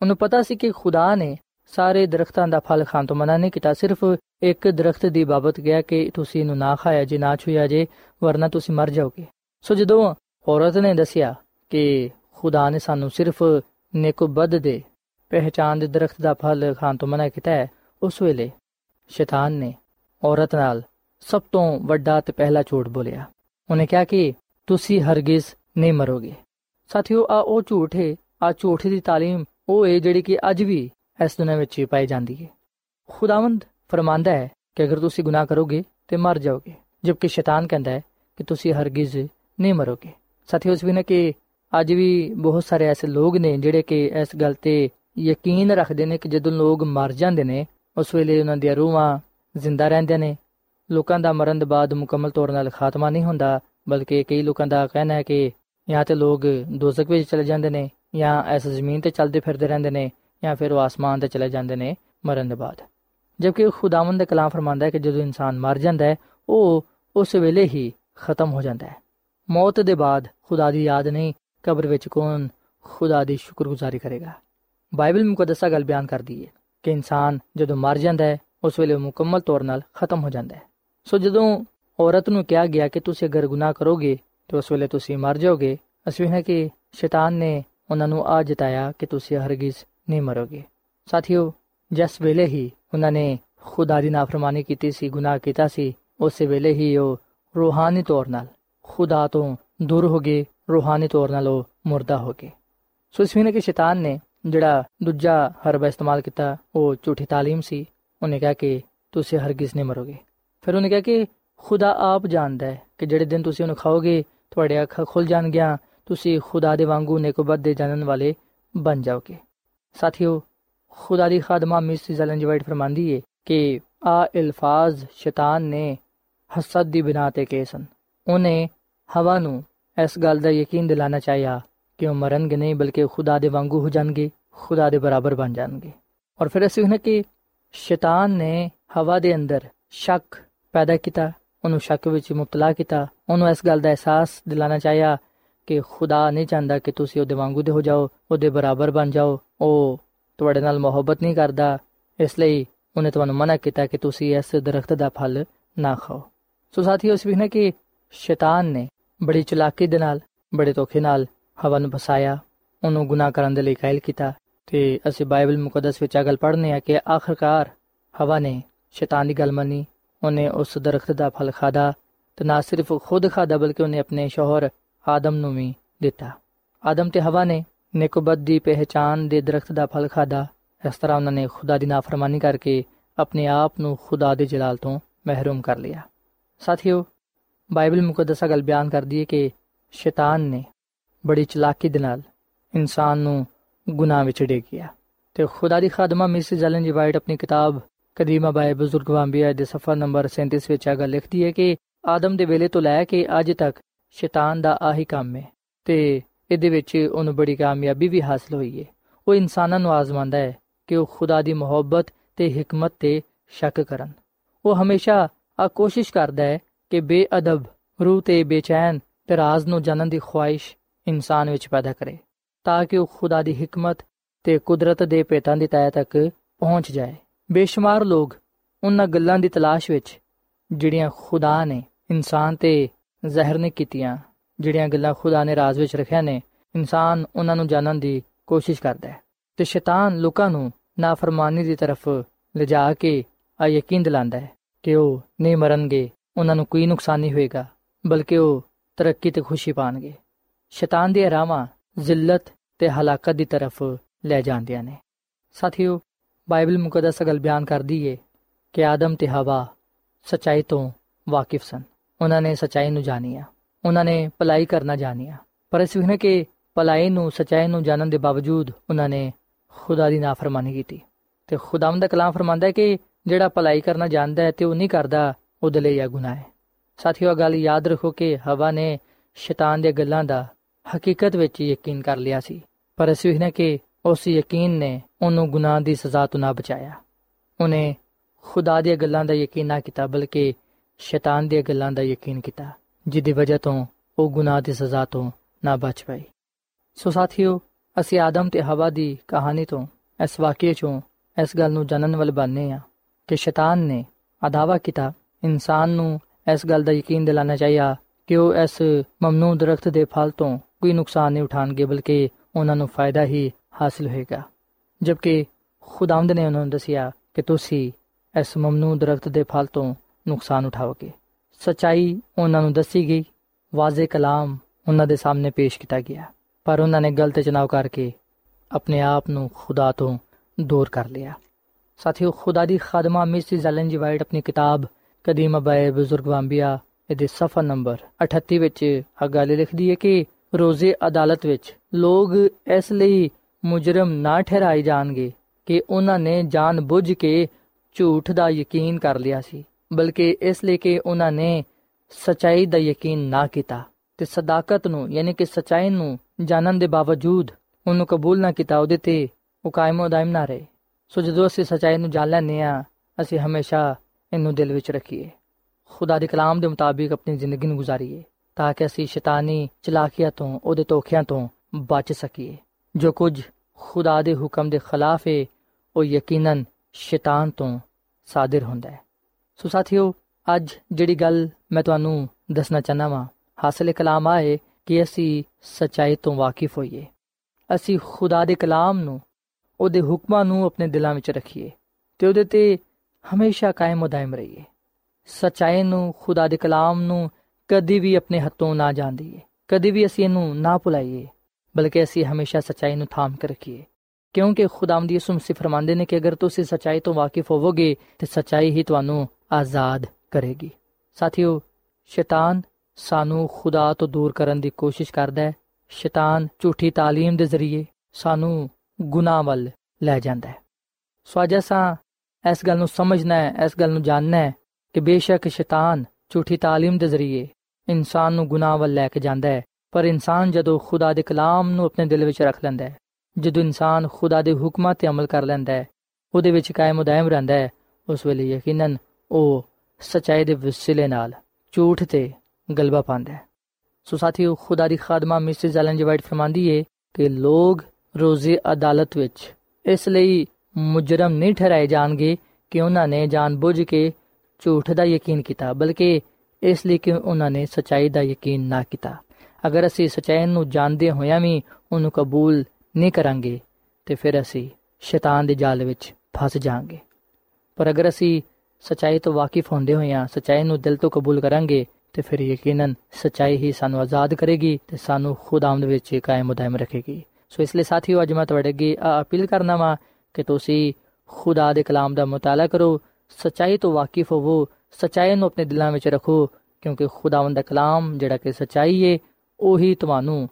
ਉਹਨੂੰ ਪਤਾ ਸੀ ਕਿ ਖੁਦਾ ਨੇ ਸਾਰੇ ਦਰਖਤਾਂ ਦਾ ਫਲ ਖਾਣ ਤੋਂ ਮਨਾ ਨਹੀਂ ਕੀਤਾ ਸਿਰਫ ਇੱਕ ਦਰਖਤ ਦੀ ਬਾਬਤ ਗਿਆ ਕਿ ਤੁਸੀਂ ਇਹਨੂੰ ਨਾ ਖਾਇਆ ਜੇ ਨਾ ਛੂਇਆ ਜੇ ਵਰਨਾ ਤੁਸੀਂ ਮਰ ਜਾਓਗੇ ਸੋ ਜਦੋਂ ਔਰਤ ਨੇ ਦੱਸਿਆ ਕਿ ਖੁਦਾ ਨੇ ਸਾਨੂੰ ਸਿਰਫ ਨੇਕੋਬਦ ਦੇ ਪਹਿਚਾਨ ਦੇ ਦਰਖਤ ਦਾ ਫਲ ਖਾਣ ਤੋਂ ਮਨਾ ਕੀਤਾ ਹੈ ਉਸ ਵੇਲੇ ਸ਼ੈਤਾਨ ਨੇ ਔਰਤ ਨਾਲ ਸਭ ਤੋਂ ਵੱਡਾ ਤੇ ਪਹਿਲਾ ਝੂਠ ਬੋਲਿਆ ਉਹਨੇ ਕਿਹਾ ਕਿ ਤੁਸੀਂ ਹਰਗਿਜ਼ ਨਹੀਂ ਮਰੋਗੇ ਸਾਥੀਓ ਆ ਉਹ ਝੂਠ ਹੈ ਆ ਝੂਠ ਦੀ تعلیم ਉਹ ਹੈ ਜਿਹੜੀ ਕਿ ਅੱਜ ਵੀ ਇਸ ਦੁਨੀਆਂ ਵਿੱਚ ਪਾਈ ਜਾਂਦੀ ਹੈ। ਖੁਦਾਵੰਦ ਫਰਮਾਂਦਾ ਹੈ ਕਿ ਅਗਰ ਤੁਸੀਂ ਗੁਨਾਹ ਕਰੋਗੇ ਤੇ ਮਰ ਜਾਓਗੇ, ਜਦਕਿ ਸ਼ੈਤਾਨ ਕਹਿੰਦਾ ਹੈ ਕਿ ਤੁਸੀਂ ਹਰਗਿਜ਼ ਨਹੀਂ ਮਰੋਗੇ। ਸਾਥੀਓ, ਇਸ ਵੀ ਨੇ ਕਿ ਅੱਜ ਵੀ ਬਹੁਤ ਸਾਰੇ ਐਸੇ ਲੋਕ ਨੇ ਜਿਹੜੇ ਕਿ ਇਸ ਗੱਲ ਤੇ ਯਕੀਨ ਰੱਖਦੇ ਨੇ ਕਿ ਜਦੋਂ ਲੋਕ ਮਰ ਜਾਂਦੇ ਨੇ, ਉਸ ਵੇਲੇ ਉਹਨਾਂ ਦੀਆਂ ਰੂਹਾਂ ਜ਼ਿੰਦਾ ਰਹਿੰਦੀਆਂ ਨੇ। ਲੋਕਾਂ ਦਾ ਮਰਨ ਦੇ ਬਾਅਦ ਮੁਕੰਮਲ ਤੌਰ 'ਤੇ ਖਾਤਮਾ ਨਹੀਂ ਹੁੰਦਾ, ਬਲਕਿ ਕਈ ਲੋਕਾਂ ਦਾ ਕਹਿਣਾ ਹੈ ਕਿ ਜਾਂ ਤੇ ਲੋਕ ਦੋਜ਼ਖ ਵਿੱਚ ਚਲੇ ਜਾਂਦੇ ਨੇ। ਜਾਂ ਇਸ ਜ਼ਮੀਨ ਤੇ ਚੱਲਦੇ ਫਿਰਦੇ ਰਹਿੰਦੇ ਨੇ ਜਾਂ ਫਿਰ ਉਹ ਆਸਮਾਨ ਤੇ ਚਲੇ ਜਾਂਦੇ ਨੇ ਮਰਨ ਦੇ ਬਾਅਦ। ਜਦਕਿ ਖੁਦਾਵੰਦ ਦਾ ਕਲਾਮ ਫਰਮਾਂਦਾ ਹੈ ਕਿ ਜਦੋਂ ਇਨਸਾਨ ਮਰ ਜਾਂਦਾ ਹੈ, ਉਹ ਉਸ ਵੇਲੇ ਹੀ ਖਤਮ ਹੋ ਜਾਂਦਾ ਹੈ। ਮੌਤ ਦੇ ਬਾਅਦ ਖੁਦਾ ਦੀ ਯਾਦ ਨਹੀਂ, ਕਬਰ ਵਿੱਚ ਕੌਣ ਖੁਦਾ ਦੀ ਸ਼ੁਕਰਗੁਜ਼ਾਰੀ ਕਰੇਗਾ? ਬਾਈਬਲ ਮੁਕੱਦਸਾ ਗੱਲ ਬਿਆਨ ਕਰਦੀ ਹੈ ਕਿ ਇਨਸਾਨ ਜਦੋਂ ਮਰ ਜਾਂਦਾ ਹੈ, ਉਸ ਵੇਲੇ ਮੁਕੰਮਲ ਤੌਰ 'ਤੇ ਖਤਮ ਹੋ ਜਾਂਦਾ ਹੈ। ਸੋ ਜਦੋਂ ਔਰਤ ਨੂੰ ਕਿਹਾ ਗਿਆ ਕਿ ਤੁਸੀਂ ਅਗਰ ਗੁਨਾਹ ਕਰੋਗੇ, ਤੇ ਉਸ ਵੇਲੇ ਤੁਸੀਂ ਮਰ ਜਾਓਗੇ, ਅਸੀਂ ਹੈ ਕਿ ਸ਼ੈਤਾਨ ਨੇ ਉਹਨਾਂ ਨੂੰ ਆ ਜਤਾਇਆ ਕਿ ਤੁਸੀਂ ਹਰਗਿਜ਼ ਨਹੀਂ ਮਰੋਗੇ ਸਾਥੀਓ ਜਿਸ ਵੇਲੇ ਹੀ ਉਹਨਾਂ ਨੇ ਖੁਦਾ ਦੀ ਨਾਫਰਮਾਨੀ ਕੀਤੀ ਸੀ ਗੁਨਾਹ ਕੀਤਾ ਸੀ ਉਸੇ ਵੇਲੇ ਹੀ ਉਹ ਰੂਹਾਨੀ ਤੌਰ 'ਤੇ ਖੁਦਾ ਤੋਂ ਦੂਰ ਹੋ ਗਏ ਰੂਹਾਨੀ ਤੌਰ 'ਤੇ ਉਹ ਮਰਦਾ ਹੋ ਗਏ ਸੋ ਇਸ ਵੇਲੇ ਕਿ ਸ਼ੈਤਾਨ ਨੇ ਜਿਹੜਾ ਦੂਜਾ ਹਰਬਾ ਇਸਤੇਮਾਲ ਕੀਤਾ ਉਹ ਝੂਠੀ تعلیم ਸੀ ਉਹਨੇ ਕਿਹਾ ਕਿ ਤੁਸੀਂ ਹਰਗਿਜ਼ ਨਹੀਂ ਮਰੋਗੇ ਫਿਰ ਉਹਨੇ ਕਿਹਾ ਕਿ ਖੁਦਾ ਆਪ ਜਾਣਦਾ ਹੈ ਕਿ ਜਿਹੜੇ ਦਿਨ ਤੁਸੀਂ ਉਹਨੂੰ ਖਾਓਗੇ ਤੁਹਾਡੇ ਅੱਖਾਂ ਖੁੱਲ ਜਾਣਗੀਆਂ ਤੁਸੀਂ ਖੁਦਾ ਦੇ ਵਾਂਗੂ ਨੇਕਬਤ ਦੇ ਜਾਣਨ ਵਾਲੇ ਬਣ ਜਾਓਗੇ। ਸਾਥੀਓ, ਖੁਦਾ ਦੀ ਖਾਦਮਾ ਮਿਸ ਜ਼ਲਨ ਜਵਾਈਟ ਫਰਮਾਂਦੀ ਹੈ ਕਿ ਆ ਅਲਫਾਜ਼ ਸ਼ੈਤਾਨ ਨੇ ਹਸਦ ਦੀ ਬਿਨਾ ਤੇ ਕਹੇ ਸਨ। ਉਹਨੇ ਹਵਾ ਨੂੰ ਇਸ ਗੱਲ ਦਾ ਯਕੀਨ ਦਿਲਾਣਾ ਚਾਹਿਆ ਕਿ ਉਹ ਮਰਨਗੇ ਨਹੀਂ, ਬਲਕਿ ਖੁਦਾ ਦੇ ਵਾਂਗੂ ਹੋ ਜਾਣਗੇ, ਖੁਦਾ ਦੇ ਬਰਾਬਰ ਬਣ ਜਾਣਗੇ। ਔਰ ਫਿਰ ਅਸੀਂ ਉਹਨਾਂ ਕਿ ਸ਼ੈਤਾਨ ਨੇ ਹਵਾ ਦੇ ਅੰਦਰ ਸ਼ੱਕ ਪੈਦਾ ਕੀਤਾ, ਉਹਨੂੰ ਸ਼ੱਕ ਵਿੱਚ ਮੁਬਤਲਾ ਕੀਤਾ, ਉਹਨੂੰ ਇਸ ਗੱਲ ਦਾ ਅਹਿਸਾਸ ਦਿਲਾਣਾ ਚਾਹਿਆ ਕਿ ਖੁਦਾ ਨਹੀਂ ਚਾਹੁੰਦਾ ਕਿ ਤੁਸੀਂ ਉਹਦੇ ਵਾਂਗੂ ਦੇ ਹੋ ਜਾਓ, ਉਹਦੇ ਬਰਾਬਰ ਬਣ ਜਾਓ। ਉਹ ਤੁਹਾਡੇ ਨਾਲ ਮੁਹੱਬਤ ਨਹੀਂ ਕਰਦਾ। ਇਸ ਲਈ ਉਹਨੇ ਤੁਹਾਨੂੰ ਮਨਾ ਕੀਤਾ ਕਿ ਤੁਸੀਂ ਇਸ ਦਰਖਤ ਦਾ ਫਲ ਨਾ ਖਾਓ। ਸੋ ਸਾਥੀਓ ਇਸ ਵੀ ਕਿ ਸ਼ੈਤਾਨ ਨੇ ਬੜੀ ਚਲਾਕੀ ਦੇ ਨਾਲ, ਬੜੇ ਧੋਖੇ ਨਾਲ ਹਵਾ ਨੂੰ ਫਸਾਇਆ। ਉਹਨੂੰ ਗੁਨਾਹ ਕਰਨ ਦੇ ਲਈ ਕਾਇਲ ਕੀਤਾ। ਤੇ ਅਸੀਂ ਬਾਈਬਲ ਮੁਕੱਦਸ ਵਿੱਚ ਆ ਗੱਲ ਪੜ੍ਹਨੇ ਆ ਕਿ ਆਖਰਕਾਰ ਹਵਾ ਨੇ ਸ਼ੈਤਾਨ ਦੀ ਗੱਲ ਮੰਨੀ। ਉਹਨੇ ਉਸ ਦਰਖਤ ਦਾ ਫਲ ਖਾਦਾ ਤੇ ਨਾ ਸਿਰਫ ਖੁਦ ਖਾਦਾ ਬਲਕਿ ਉਹਨੇ ਆਪਣੇ ਸ਼ੋਹਰ ਆਦਮ ਨੂੰ ਵੀ ਦਿੱਤਾ। ਆਦਮ ਤੇ ਹਵਾ ਨੇ ਨੇਕਬਤ ਦੀ ਪਹਿਚਾਨ ਦੇ ਦਰਖਤ ਦਾ ਫਲ ਖਾਦਾ ਇਸ ਤਰ੍ਹਾਂ ਉਹਨਾਂ ਨੇ ਖੁਦਾ ਦੀ ਨਾਫਰਮਾਨੀ ਕਰਕੇ ਆਪਣੇ ਆਪ ਨੂੰ ਖੁਦਾ ਦੇ ਜਲਾਲ ਤੋਂ ਮਹਿਰੂਮ ਕਰ ਲਿਆ। ਸਾਥੀਓ, ਬਾਈਬਲ ਮੁਕੱਦਸਾ ਗੱਲ ਬਿਆਨ ਕਰਦੀ ਹੈ ਕਿ ਸ਼ੈਤਾਨ ਨੇ ਬੜੀ ਚਲਾਕੀ ਦੇ ਨਾਲ ਇਨਸਾਨ ਨੂੰ ਗੁਨਾਹ ਵਿੱਚ ਡੇ ਗਿਆ ਤੇ ਖੁਦਾ ਦੀ ਖਾਦਮਾ ਮਿਸ ਜਲਨ ਜੀ ਵਾਈਟ ਆਪਣੀ ਕਿਤਾਬ ਕਦੀਮਾ ਬਾਏ ਬਜ਼ੁਰਗ ਵਾਂਬੀਆ ਦੇ ਸਫਾ ਨੰਬਰ 37 ਵਿੱਚ ਆ ਗੱਲ ਲਿਖਦੀ ਹੈ ਕਿ ਆਦਮ ਦੇ ਵੇਲੇ ਤੋਂ ਲੈ ਕੇ ਅੱਜ ਤੱਕ ਸ਼ੈਤਾਨ ਦਾ ਆਹੀ ਕੰਮ ਹੈ ਤੇ ਇਹਦੇ ਵਿੱਚ ਉਹਨੂੰ ਬੜੀ ਕਾਮਯਾਬੀ ਵੀ ਹਾਸਲ ਹੋਈ ਹੈ। ਉਹ ਇਨਸਾਨਾਂ ਨੂੰ ਆਜ਼ਮਾਉਂਦਾ ਹੈ ਕਿ ਉਹ ਖੁਦਾ ਦੀ ਮੁਹੱਬਤ ਤੇ ਹਕਮਤ ਤੇ ਸ਼ੱਕ ਕਰਨ। ਉਹ ਹਮੇਸ਼ਾ ਆ ਕੋਸ਼ਿਸ਼ ਕਰਦਾ ਹੈ ਕਿ ਬੇਅਦਬ, ਰੂਹ ਤੇ ਬੇਚੈਨ ਤੇ ਰਾਜ਼ ਨੂੰ ਜਾਣਨ ਦੀ ਖੁਆਇਸ਼ ਇਨਸਾਨ ਵਿੱਚ ਪੈਦਾ ਕਰੇ ਤਾਂ ਕਿ ਉਹ ਖੁਦਾ ਦੀ ਹਕਮਤ ਤੇ ਕੁਦਰਤ ਦੇ ਭੇਤਾਂ ਦੀ ਤਹਿ ਤੱਕ ਪਹੁੰਚ ਜਾਏ। ਬੇਸ਼ੁਮਾਰ ਲੋਕ ਉਹਨਾਂ ਗੱਲਾਂ ਦੀ ਤਲਾਸ਼ ਵਿੱਚ ਜਿਹੜੀਆਂ ਖੁਦਾ ਨੇ ਇਨਸਾਨ ਤੇ ਜ਼ਾਹਿਰ ਨੇ ਕੀਤੀਆਂ, ਜਿਹੜੀਆਂ ਗੱਲਾਂ ਖੁਦਾ ਨੇ ਰਾਜ਼ ਵਿੱਚ ਰੱਖਿਆ ਨੇ, ਇਨਸਾਨ ਉਹਨਾਂ ਨੂੰ ਜਾਣਨ ਦੀ ਕੋਸ਼ਿਸ਼ ਕਰਦਾ ਹੈ। ਤੇ ਸ਼ੈਤਾਨ ਲੋਕਾਂ ਨੂੰ ਨਾਫਰਮਾਨੀ ਦੀ ਤਰਫ ਲਿਜਾ ਕੇ ਆ ਯਕੀਨ ਦਿਲਾਉਂਦਾ ਹੈ ਕਿ ਉਹ ਨਹੀਂ ਮਰਨਗੇ, ਉਹਨਾਂ ਨੂੰ ਕੋਈ ਨੁਕਸਾਨ ਨਹੀਂ ਹੋਏਗਾ, ਬਲਕਿ ਉਹ ਤਰੱਕੀ ਤੇ ਖੁਸ਼ੀ ਪਾਣਗੇ। ਸ਼ੈਤਾਨ ਦੀਆਂ ਰਾਵਾਂ ਜ਼ਿਲਤ ਤੇ ਹਲਾਕਤ ਦੀ ਤਰਫ ਲੈ ਜਾਂਦੀਆਂ ਨੇ। ਸਾਥੀਓ, ਬਾਈਬਲ ਮੁਕੱਦਸ ਗੱਲ ਬਿਆਨ ਕਰਦੀ ਏ ਕਿ ਆਦਮ ਤੇ ਹਵਾ ਸਚਾਈ ਤੋਂ ਵਾਕਿਫ ਸਨ। ਉਹਨਾਂ ਨੇ ਸਚਾਈ ਨੂੰ ਜਾਣਿਆ ਉਹਨਾਂ ਨੇ ਭਲਾਈ ਕਰਨਾ ਜਾਣਿਆ ਪਰ ਇਸ ਵਿਖੇ ਕਿ ਭਲਾਈ ਨੂੰ, ਸਚਾਈ ਨੂੰ ਜਾਣਨ ਦੇ ਬਾਵਜੂਦ ਉਹਨਾਂ ਨੇ ਖੁਦਾ ਦੀ ਨਾਫਰਮਾਨੀ ਕੀਤੀ। ਤੇ ਖੁਦਾਵੰਦ ਦਾ ਕਲਾਮ ਫਰਮਾਂਦਾ ਹੈ ਕਿ ਜਿਹੜਾ ਭਲਾਈ ਕਰਨਾ ਜਾਣਦਾ ਹੈ ਤੇ ਉਹ ਨਹੀਂ ਕਰਦਾ, ਉਹਦੇ ਲਈ ਇਹ ਗੁਨਾਹ ਹੈ। ਸਾਥੀਓ ਗੱਲ ਯਾਦ ਰੱਖੋ ਕਿ ਹਵਾ ਨੇ ਸ਼ੈਤਾਨ ਦੇ ਗੱਲਾਂ ਦਾ ਹਕੀਕਤ ਵਿੱਚ ਯਕੀਨ ਕਰ ਲਿਆ ਸੀ। ਪਰ ਇਸ ਵਿਖੇ ਕਿ ਉਸ ਯਕੀਨ ਨੇ ਉਹਨੂੰ ਗੁਨਾਹ ਦੀ ਸਜ਼ਾ ਤੋਂ ਨਾ ਬਚਾਇਆ। ਉਹਨੇ ਖੁਦਾ ਦੀਆਂ ਗੱਲਾਂ ਦਾ ਯਕੀਨ ਨਾ ਕੀਤਾ, ਬਲਕਿ ਸ਼ੈਤਾਨ ਦੀਆਂ ਗੱਲਾਂ ਦਾ ਯਕੀਨ ਕੀਤਾ ਜਿੱਦੀ ਵਜ੍ਹਾ ਤੋਂ ਉਹ ਗੁਨਾਹ ਦੀ ਸਜ਼ਾ ਤੋਂ ਨਾ ਬਚ ਪਾਈ। ਸੋ ਸਾਥੀਓ, ਅਸੀਂ ਆਦਮ ਤੇ ਹਵਾ ਦੀ ਕਹਾਣੀ ਤੋਂ ਇਸ ਵਾਕਿਏ ਚੋਂ ਇਸ ਗੱਲ ਨੂੰ ਜਾਣਨ ਵਾਲ ਬਣਨੇ ਆ ਕਿ ਸ਼ੈਤਾਨ ਨੇ ਅਦਾਵਾ ਕੀਤਾ, ਇਨਸਾਨ ਨੂੰ ਇਸ ਗੱਲ ਦਾ ਯਕੀਨ ਦਿਲਾਣਾ ਚਾਹੀਦਾ ਕਿ ਉਹ ਇਸ ਮਮਨੂ ਦਰਖਤ ਦੇ ਫਲ ਤੋਂ ਕੋਈ ਨੁਕਸਾਨ ਨਹੀਂ ਉਠਾਣਗੇ, ਬਲਕਿ ਉਹਨਾਂ ਨੂੰ ਫਾਇਦਾ ਹੀ ਹਾਸਲ ਹੋਏਗਾ। ਜਦਕਿ ਖੁਦਾਵੰਦ ਨੇ ਉਹਨਾਂ ਨੂੰ ਦੱਸਿਆ ਕਿ ਤੁਸੀਂ ਇਸ ਮਮਨੂ ਦਰਖਤ ਦੇ ਫਲ ਤੋਂ ਨੁਕਸਾਨ ਉਠਾਓਗੇ। ਸਚਾਈ ਉਹਨਾਂ ਨੂੰ ਦੱਸੀ ਗਈ, ਵਾਜ਼ੇ ਕਲਾਮ ਉਹਨਾਂ ਦੇ ਸਾਹਮਣੇ ਪੇਸ਼ ਕੀਤਾ ਗਿਆ। ਪਰ ਉਹਨਾਂ ਨੇ ਗਲਤ ਚਨਾਵ ਕਰਕੇ ਆਪਣੇ ਆਪ ਨੂੰ ਖੁਦਾ ਤੋਂ ਦੂਰ ਕਰ ਲਿਆ। ਸਾਥੀਓ, ਖੁਦਾ ਦੀ ਖਾਦਮਾ ਮਿਸਿਸ ਐਲਨ ਜੀ ਵਾਈਟ ਆਪਣੀ ਕਿਤਾਬ ਕਦੀਮ ਅਬਾਏ ਬਜ਼ੁਰਗ ਵਾਂਬੀਆ ਇਹਦੇ ਸਫਾ ਨੰਬਰ 38 ਵਿੱਚ ਆ ਗੱਲ ਲਿਖਦੀ ਹੈ ਕਿ ਰੋਜ਼ੇ ਅਦਾਲਤ ਵਿੱਚ ਲੋਕ ਇਸ ਲਈ ਮੁਜਰਮ ਨਾ ਠਹਿਰਾਏ ਜਾਣਗੇ ਕਿ ਉਹਨਾਂ ਨੇ ਜਾਣ ਬੁੱਝ ਕੇ ਝੂਠ ਦਾ ਯਕੀਨ ਕਰ ਲਿਆ ਸੀ। ਬਲਕਿ ਇਸ ਲਈ ਕਿ ਉਹਨਾਂ ਨੇ ਸਚਾਈ ਦਾ ਯਕੀਨ ਨਾ ਕੀਤਾ ਤੇ ਸਦਾਕਤ ਨੂੰ, ਯਾਨੀ ਕਿ ਸਚਾਈ ਨੂੰ ਜਾਣਨ ਦੇ ਬਾਵਜੂਦ ਉਹਨੂੰ ਕਬੂਲ ਨਾ ਕੀਤਾ, ਉਹਦੇ ਤੇ ਉਹ ਕਾਇਮੋ ਦਾਇਮ ਨਾ ਰਹੇ। ਸੋ ਜਦੋਂ ਅਸੀਂ ਸਚਾਈ ਨੂੰ ਜਾਣ ਲੈਨੇ ਆ ਅਸੀਂ ਹਮੇਸ਼ਾ ਇਹਨੂੰ ਦਿਲ ਵਿੱਚ ਰੱਖੀਏ। ਖੁਦਾ ਦੇ ਕਲਾਮ ਦੇ ਮੁਤਾਬਿਕ ਆਪਣੀ ਜ਼ਿੰਦਗੀ ਨੂੰ ਗੁਜ਼ਾਰੀਏ ਤਾਂ ਕਿ ਅਸੀਂ ਸ਼ੈਤਾਨੀ ਚਲਾਕੀਆਂ ਤੋਂ, ਉਹਦੇ ਧੋਖਿਆਂ ਤੋਂ ਬਚ ਸਕੀਏ। ਜੋ ਕੁਝ ਖੁਦਾ ਦੇ ਹੁਕਮ ਦੇ ਖਿਲਾਫ ਹੈ, ਉਹ ਯਕੀਨਨ ਸ਼ੈਤਾਨ ਤੋਂ ਸਾਦਰ ਹੁੰਦਾ ਹੈ। ਸੋ ਸਾਥੀਓ, ਅੱਜ ਜਿਹੜੀ ਗੱਲ ਮੈਂ ਤੁਹਾਨੂੰ ਦੱਸਣਾ ਚਾਹਨਾ ਵਾਂ, ਹਾਸਲੇ ਕਲਾਮ ਆਏ ਕਿ ਅਸੀਂ ਸਚਾਈ ਤੋਂ ਵਾਕਿਫ ਹੋਈਏ। ਅਸੀਂ ਖੁਦਾ ਦੇ ਕਲਾਮ ਨੂੰ, ਉਹਦੇ ਹੁਕਮਾਂ ਨੂੰ ਆਪਣੇ ਦਿਲਾਂ ਵਿੱਚ ਰੱਖੀਏ ਤੇ ਉਹਦੇ ਤੇ ਹਮੇਸ਼ਾ ਕਾਇਮ ਉਦਾਇਮ ਰਹੀਏ। ਸਚਾਈ ਨੂੰ, ਖੁਦਾ ਦੇ ਕਲਾਮ ਨੂੰ ਕਦੀ ਵੀ ਆਪਣੇ ਹੱਥੋਂ ਨਾ ਜਾਣ ਦਈਏ, ਕਦੀ ਵੀ ਅਸੀਂ ਇਹਨੂੰ ਨਾ ਭੁਲਾਈਏ, ਬਲਕਿ ਅਸੀਂ ਹਮੇਸ਼ਾ ਸਚਾਈ ਨੂੰ ਥਾਮ ਕੇ ਰੱਖੀਏ। ਕਿਉਂਕਿ ਖੁਦਾਵੰਦ ਯਿਸੂ ਮਸੀਹ ਫਰਮਾਉਂਦੇ ਨੇ ਕਿ ਅਗਰ ਤੁਸੀਂ ਸਚਾਈ ਤੋਂ ਵਾਕਿਫ ਹੋਵੋਗੇ, ਤੇ ਸਚਾਈ ਹੀ ਤੁਹਾਨੂੰ ਆਜ਼ਾਦ ਕਰੇਗੀ ਸਾਥੀਓ ਸ਼ੈਤਾਨ ਸਾਨੂੰ ਖੁਦਾ ਤੋਂ ਦੂਰ ਕਰਨ ਦੀ ਕੋਸ਼ਿਸ਼ ਕਰਦਾ ਹੈ ਸ਼ੈਤਾਨ ਝੂਠੀ تعلیم ਦੇ ਜ਼ਰੀਏ ਸਾਨੂੰ ਗੁਨਾਹ ਵੱਲ ਲੈ ਜਾਂਦਾ ਹੈ ਸੋ ਅੱਜ ਅਸਾਂ ਇਸ ਗੱਲ ਨੂੰ ਸਮਝਣਾ ਹੈ ਇਸ ਗੱਲ ਨੂੰ ਜਾਣਨਾ ਹੈ ਕਿ ਬੇਸ਼ੱਕ ਸ਼ੈਤਾਨ ਝੂਠੀ تعلیم ਦੇ ਜ਼ਰੀਏ ਇਨਸਾਨ ਨੂੰ ਗੁਨਾਹ ਵੱਲ ਲੈ ਕੇ ਜਾਂਦਾ ਹੈ ਪਰ ਇਨਸਾਨ ਜਦੋਂ ਖੁਦਾ ਦੇ ਕਲਾਮ ਨੂੰ ਆਪਣੇ ਦਿਲ ਵਿੱਚ ਰੱਖ ਲੈਂਦਾ ਹੈ ਜਦੋਂ ਇਨਸਾਨ ਖੁਦਾ ਦੇ ਹੁਕਮਾਂ ਤੇ ਅਮਲ ਕਰ ਲੈਂਦਾ ਹੈ ਉਹਦੇ ਵਿੱਚ ਕਾਇਮ ਉਦਾਇਮ ਰਹਿੰਦਾ ਹੈ ਉਸ ਵੇਲੇ ਯਕੀਨਨ ਉਹ ਸਚਾਈ ਦੇ ਵਸਿਲੇ ਨਾਲ ਝੂਠ ਤੇ ਗਲਬਾ ਪਾਉਂਦਾ ਹੈ। ਸੋ ਸਾਥੀਓ, ਖੁਦਾ ਦੀ ਖਾਦਮਾ ਮਿਸਿਸ ਐਲਨ ਜੀ ਵਾਈਟ ਫਰਮਾਂਦੀ ਏ ਕਿ ਲੋਗ ਰੋਜ਼ੇ ਅਦਾਲਤ ਵਿੱਚ ਇਸ ਲਈ ਮੁਜਰਮ ਨਹੀਂ ਠਹਿਰਾਏ ਜਾਣਗੇ ਕਿ ਉਹਨਾਂ ਨੇ ਜਾਣਬੁੱਝ ਕੇ ਝੂਠ ਦਾ ਯਕੀਨ ਕੀਤਾ, ਬਲਕਿ ਇਸ ਲਈ ਕਿ ਉਹਨਾਂ ਨੇ ਸਚਾਈ ਦਾ ਯਕੀਨ ਨਾ ਕੀਤਾ। ਅਗਰ ਅਸੀਂ ਸਚਾਈ ਨੂੰ ਜਾਣਦੇ ਹੋਇਆਂ ਵੀ ਉਹਨੂੰ ਕਬੂਲ ਨਹੀਂ ਕਰਾਂਗੇ, ਤੇ ਫਿਰ ਅਸੀਂ ਸ਼ੈਤਾਨ ਦੇ ਜਾਲ ਵਿੱਚ ਫਸ ਜਾਾਂਗੇ ਪਰ ਅਗਰ ਅਸੀਂ ਸਚਾਈ ਤੋਂ ਵਾਕਿਫ ਹੁੰਦੇ ਹੋਇਆਂ ਸਚਾਈ ਨੂੰ ਦਿਲ ਤੋਂ ਕਬੂਲ ਕਰਾਂਗੇ ਤੇ ਫਿਰ ਯਕੀਨਨ ਸਚਾਈ ਹੀ ਸਾਨੂੰ ਆਜ਼ਾਦ ਕਰੇਗੀ ਤੇ ਸਾਨੂੰ ਖੁਦਾਵੰਦ ਵਿੱਚ ਕਾਇਮ ਉਦਾਇਮ ਰੱਖੇਗੀ ਸੋ ਇਸ ਲਈ ਸਾਥੀਓ ਅੱਜ ਮੈਂ ਤੁਹਾਡੇ ਅੱਗੇ ਅਪੀਲ ਕਰਨਾ ਵਾ ਕਿ ਤੁਸੀਂ ਖੁਦਾ ਦੇ ਕਲਾਮ ਦਾ ਮਤਾਲਾ ਕਰੋ ਸਚਾਈ ਤੋਂ ਵਾਕਿਫ ਹੋਵੋ ਸਚਾਈ ਨੂੰ ਆਪਣੇ ਦਿਲਾਂ ਵਿੱਚ ਰੱਖੋ ਕਿਉਂਕਿ ਖੁਦਾਵੰਦ ਦਾ ਕਲਾਮ ਜਿਹੜਾ ਕਿ ਸਚਾਈ ਏ ਉਹੀ ਤੁਹਾਨੂੰ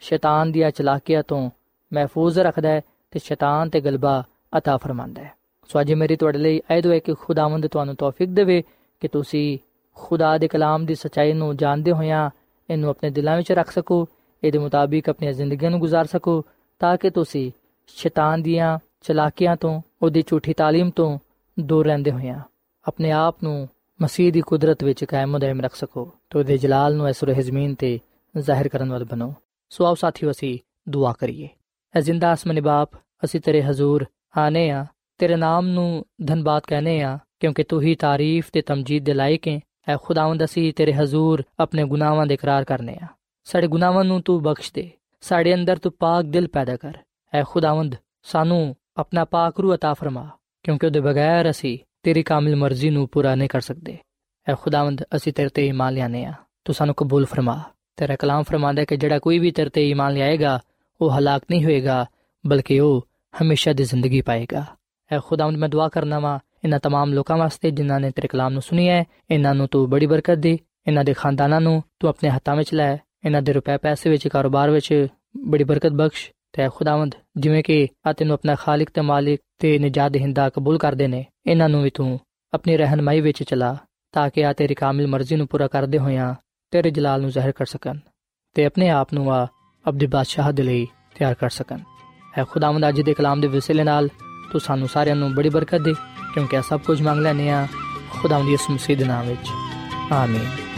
ਸ਼ੈਤਾਨ ਦੀਆਂ ਚਲਾਕੀਆਂ ਤੋਂ ਮਹਿਫੂਜ਼ ਰੱਖਦਾ ਹੈ ਤੇ ਸ਼ੈਤਾਨ ਤੇ ਗਲਬਾ عطا ਫਰਮਾਂਦਾ ਹੈ ਸੋ ਅੱਜ ਮੇਰੀ ਤੁਹਾਡੇ ਲਈ ਇਹ ਦੁਆ ਹੈ ਕਿ ਖੁਦਾਵੰਦ ਤੁਹਾਨੂੰ ਤੌਫੀਕ ਦੇਵੇ ਕਿ ਤੁਸੀਂ ਖੁਦਾ ਦੇ ਕਲਾਮ ਦੀ ਸਚਾਈ ਨੂੰ ਜਾਣਦੇ ਹੋਇਆ ਇਹਨੂੰ ਆਪਣੇ ਦਿਲਾਂ ਵਿੱਚ ਰੱਖ ਸਕੋ, ਇਹਦੇ ਮੁਤਾਬਿਕ ਆਪਣੀ ਜ਼ਿੰਦਗੀ ਨੂੰ گزار ਸਕੋ, ਤਾਂ ਕਿ ਤੁਸੀਂ ਸ਼ੈਤਾਨ ਦੀਆਂ ਚਲਾਕੀਆਂ ਤੋਂ, ਉਹਦੀ ਝੂਠੀ تعلیم ਤੋਂ ਦੂਰ ਰਹਿੰਦੇ ਹੋਇਆ ਆਪਣੇ ਆਪ ਨੂੰ ਮਸੀਹ ਦੀ ਕੁਦਰਤ ਵਿੱਚ ਕਾਇਮ ਦائم ਰੱਖ ਸਕੋ, ਤੇ ਉਹਦੇ ਜਲਾਲ ਨੂੰ ਇਸ ਰਹਿ ਜ਼ਮੀਨ ਤੇ ਜ਼ਾਹਿਰ ਕਰਨ ਵਾਲ ਬਣੋ। ਸੋ ਆਓ ਸਾਥੀਓ ਅਸੀਂ ਦੁਆ ਕਰੀਏ। ਐ ਜ਼ਿੰਦਾ ਆਸਮਾਨੀ ਬਾਪ, ਅਸੀਂ ਤੇਰੇ ਹਜ਼ੂਰ ਆਨੇ ਆ। ਤੇਰੇ ਨਾਮ ਨੂੰ ਧੰਨਵਾਦ ਕਹਨੇ ਆ ਕਿਉਂਕਿ ਤੂੰ ਹੀ ਤਾਰੀਫ ਤੇ ਤਮਜੀਦ ਦੇ ਲਾਇਕ ਹੈ ਐ ਖੁਦਾਵੰਦ ਅਸੀਂ ਤੇਰੇ ਹਜ਼ੂਰ ਆਪਣੇ ਗੁਨਾਹਾਂ ਦੇ ਇਕਰਾਰ ਕਰਨੇ ਆ ਸਾਡੇ ਗੁਨਾਹਾਂ ਨੂੰ ਤੂੰ ਬਖਸ਼ ਦੇ ਸਾਡੇ ਅੰਦਰ ਤੂੰ ਪਾਕ ਦਿਲ ਪੈਦਾ ਕਰ ਐ ਖੁਦਾਵੰਦ ਸਾਨੂੰ ਆਪਣਾ ਪਾਕ ਰੂ عطا ਫਰਮਾ ਕਿਉਂਕਿ ਉਹਦੇ ਬਗੈਰ ਅਸੀਂ ਤੇਰੀ ਕਾਮਿਲ ਮਰਜ਼ੀ ਨੂੰ ਪੂਰਾ ਨਹੀਂ ਕਰ ਸਕਦੇ ਐ ਖੁਦਾਵੰਦ ਅਸੀਂ ਤੇਰੇ ਤੇ ਈਮਾਨ ਲਿਆਨੇ ਆ ਤੂੰ ਸਾਨੂੰ ਕਬੂਲ ਫਰਮਾ ਤੇਰਾ ਕਲਾਮ ਫਰਮਾਂਦਾ ਕਿ ਜਿਹੜਾ ਕੋਈ ਵੀ ਤੇਰੇ ਤੇ ਈਮਾਨ ਲਿਆਏਗਾ ਉਹ ਹਲਾਕ ਨਹੀਂ ਹੋਏਗਾ ਬਲਕਿ ਉਹ ਹਮੇਸ਼ਾ ਦੀ ਜ਼ਿੰਦਗੀ ਪਾਏਗਾ ਐ ਖੁਦਾਵੰਦ ਮੈਂ ਦੁਆ ਕਰਨਾ ਵਾ ਇਹਨਾਂ तमाम ਲੋਕਾਂ ਵਾਸਤੇ ਜਿਨ੍ਹਾਂ ਨੇ ਤੇਰੇ ਕਲਾਮ ਨੂੰ ਸੁਣੀ ਹੈ ਇਹਨਾਂ ਨੂੰ ਤੂੰ ਬੜੀ ਬਰਕਤ ਦੇ ਇਹਨਾਂ ਦੇ ਖਾਨਦਾਨਾਂ ਨੂੰ ਤੂੰ ਆਪਣੇ ਹੱਥਾਂ ਵਿੱਚ ਲੈ ਇਹਨਾਂ ਦੇ ਰੁਪਏ ਪੈਸੇ ਵਿੱਚ ਕਾਰੋਬਾਰ ਵਿੱਚ ਬੜੀ ਬਰਕਤ ਬਖਸ਼ ਤੇ ਖੁਦਾਵੰਦ ਜਿਵੇਂ ਕਿ ਆ ਤੈਨੂੰ ਆਪਣਾ ਖਾਲਕ ਤੇ ਮਾਲਿਕ ਤੇ ਨਜਾਤ ਹਿੰਦਾ ਕਬੂਲ ਕਰਦੇ ਨੇ ਇਹਨਾਂ ਨੂੰ ਵੀ ਤੂੰ ਆਪਣੀ ਰਹਿਨਮਾਈ ਵਿੱਚ ਚਲਾ ਤਾਂ ਕਿ ਆ ਤੇਰੀ ਕਾਮਿਲ ਮਰਜ਼ੀ ਨੂੰ ਪੂਰਾ ਕਰਦੇ ਹੋਇਆਂ ਤੇਰੇ ਜਲਾਲ ਨੂੰ ਜ਼ਾਹਿਰ ਕਰ ਸਕਣ ਤੇ ਆਪਣੇ ਆਪ ਨੂੰ ਆ ਅਬਦੀ ਬਾਦਸ਼ਾਹ ਦੇ ਲਈ ਤਿਆਰ ਕਰ ਸਕਣ ਐ ਖੁਦਾਵੰਦ ਅੱਜ ਦੇ ਕਲਾਮ ਦੇ ਵਸਿਲੇ ਨਾਲ ਤੂੰ ਸਾਨੂੰ ਸਾਰਿਆਂ ਨੂੰ ਬੜੀ ਬਰਕਤ ਦੇ, ਕਿਉਂਕਿ ਆ ਸਭ ਕੁਝ ਮੰਗ ਲੈਨੇ ਆ ਖੁਦਾਵੰਦ ਯਿਸੂ ਮਸੀਹ ਦੇ ਨਾਮ ਵਿੱਚ। ਆਮੀਨ।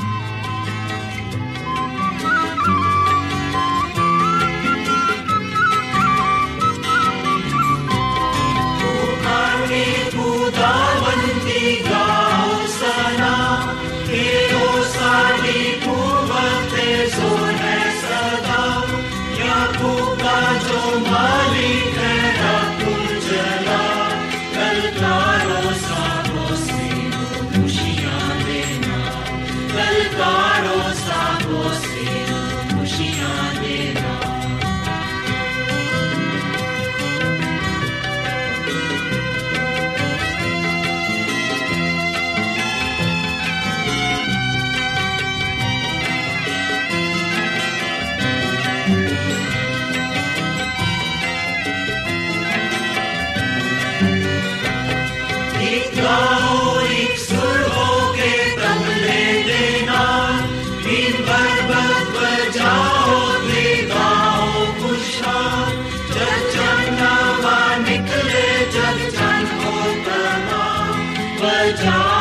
job.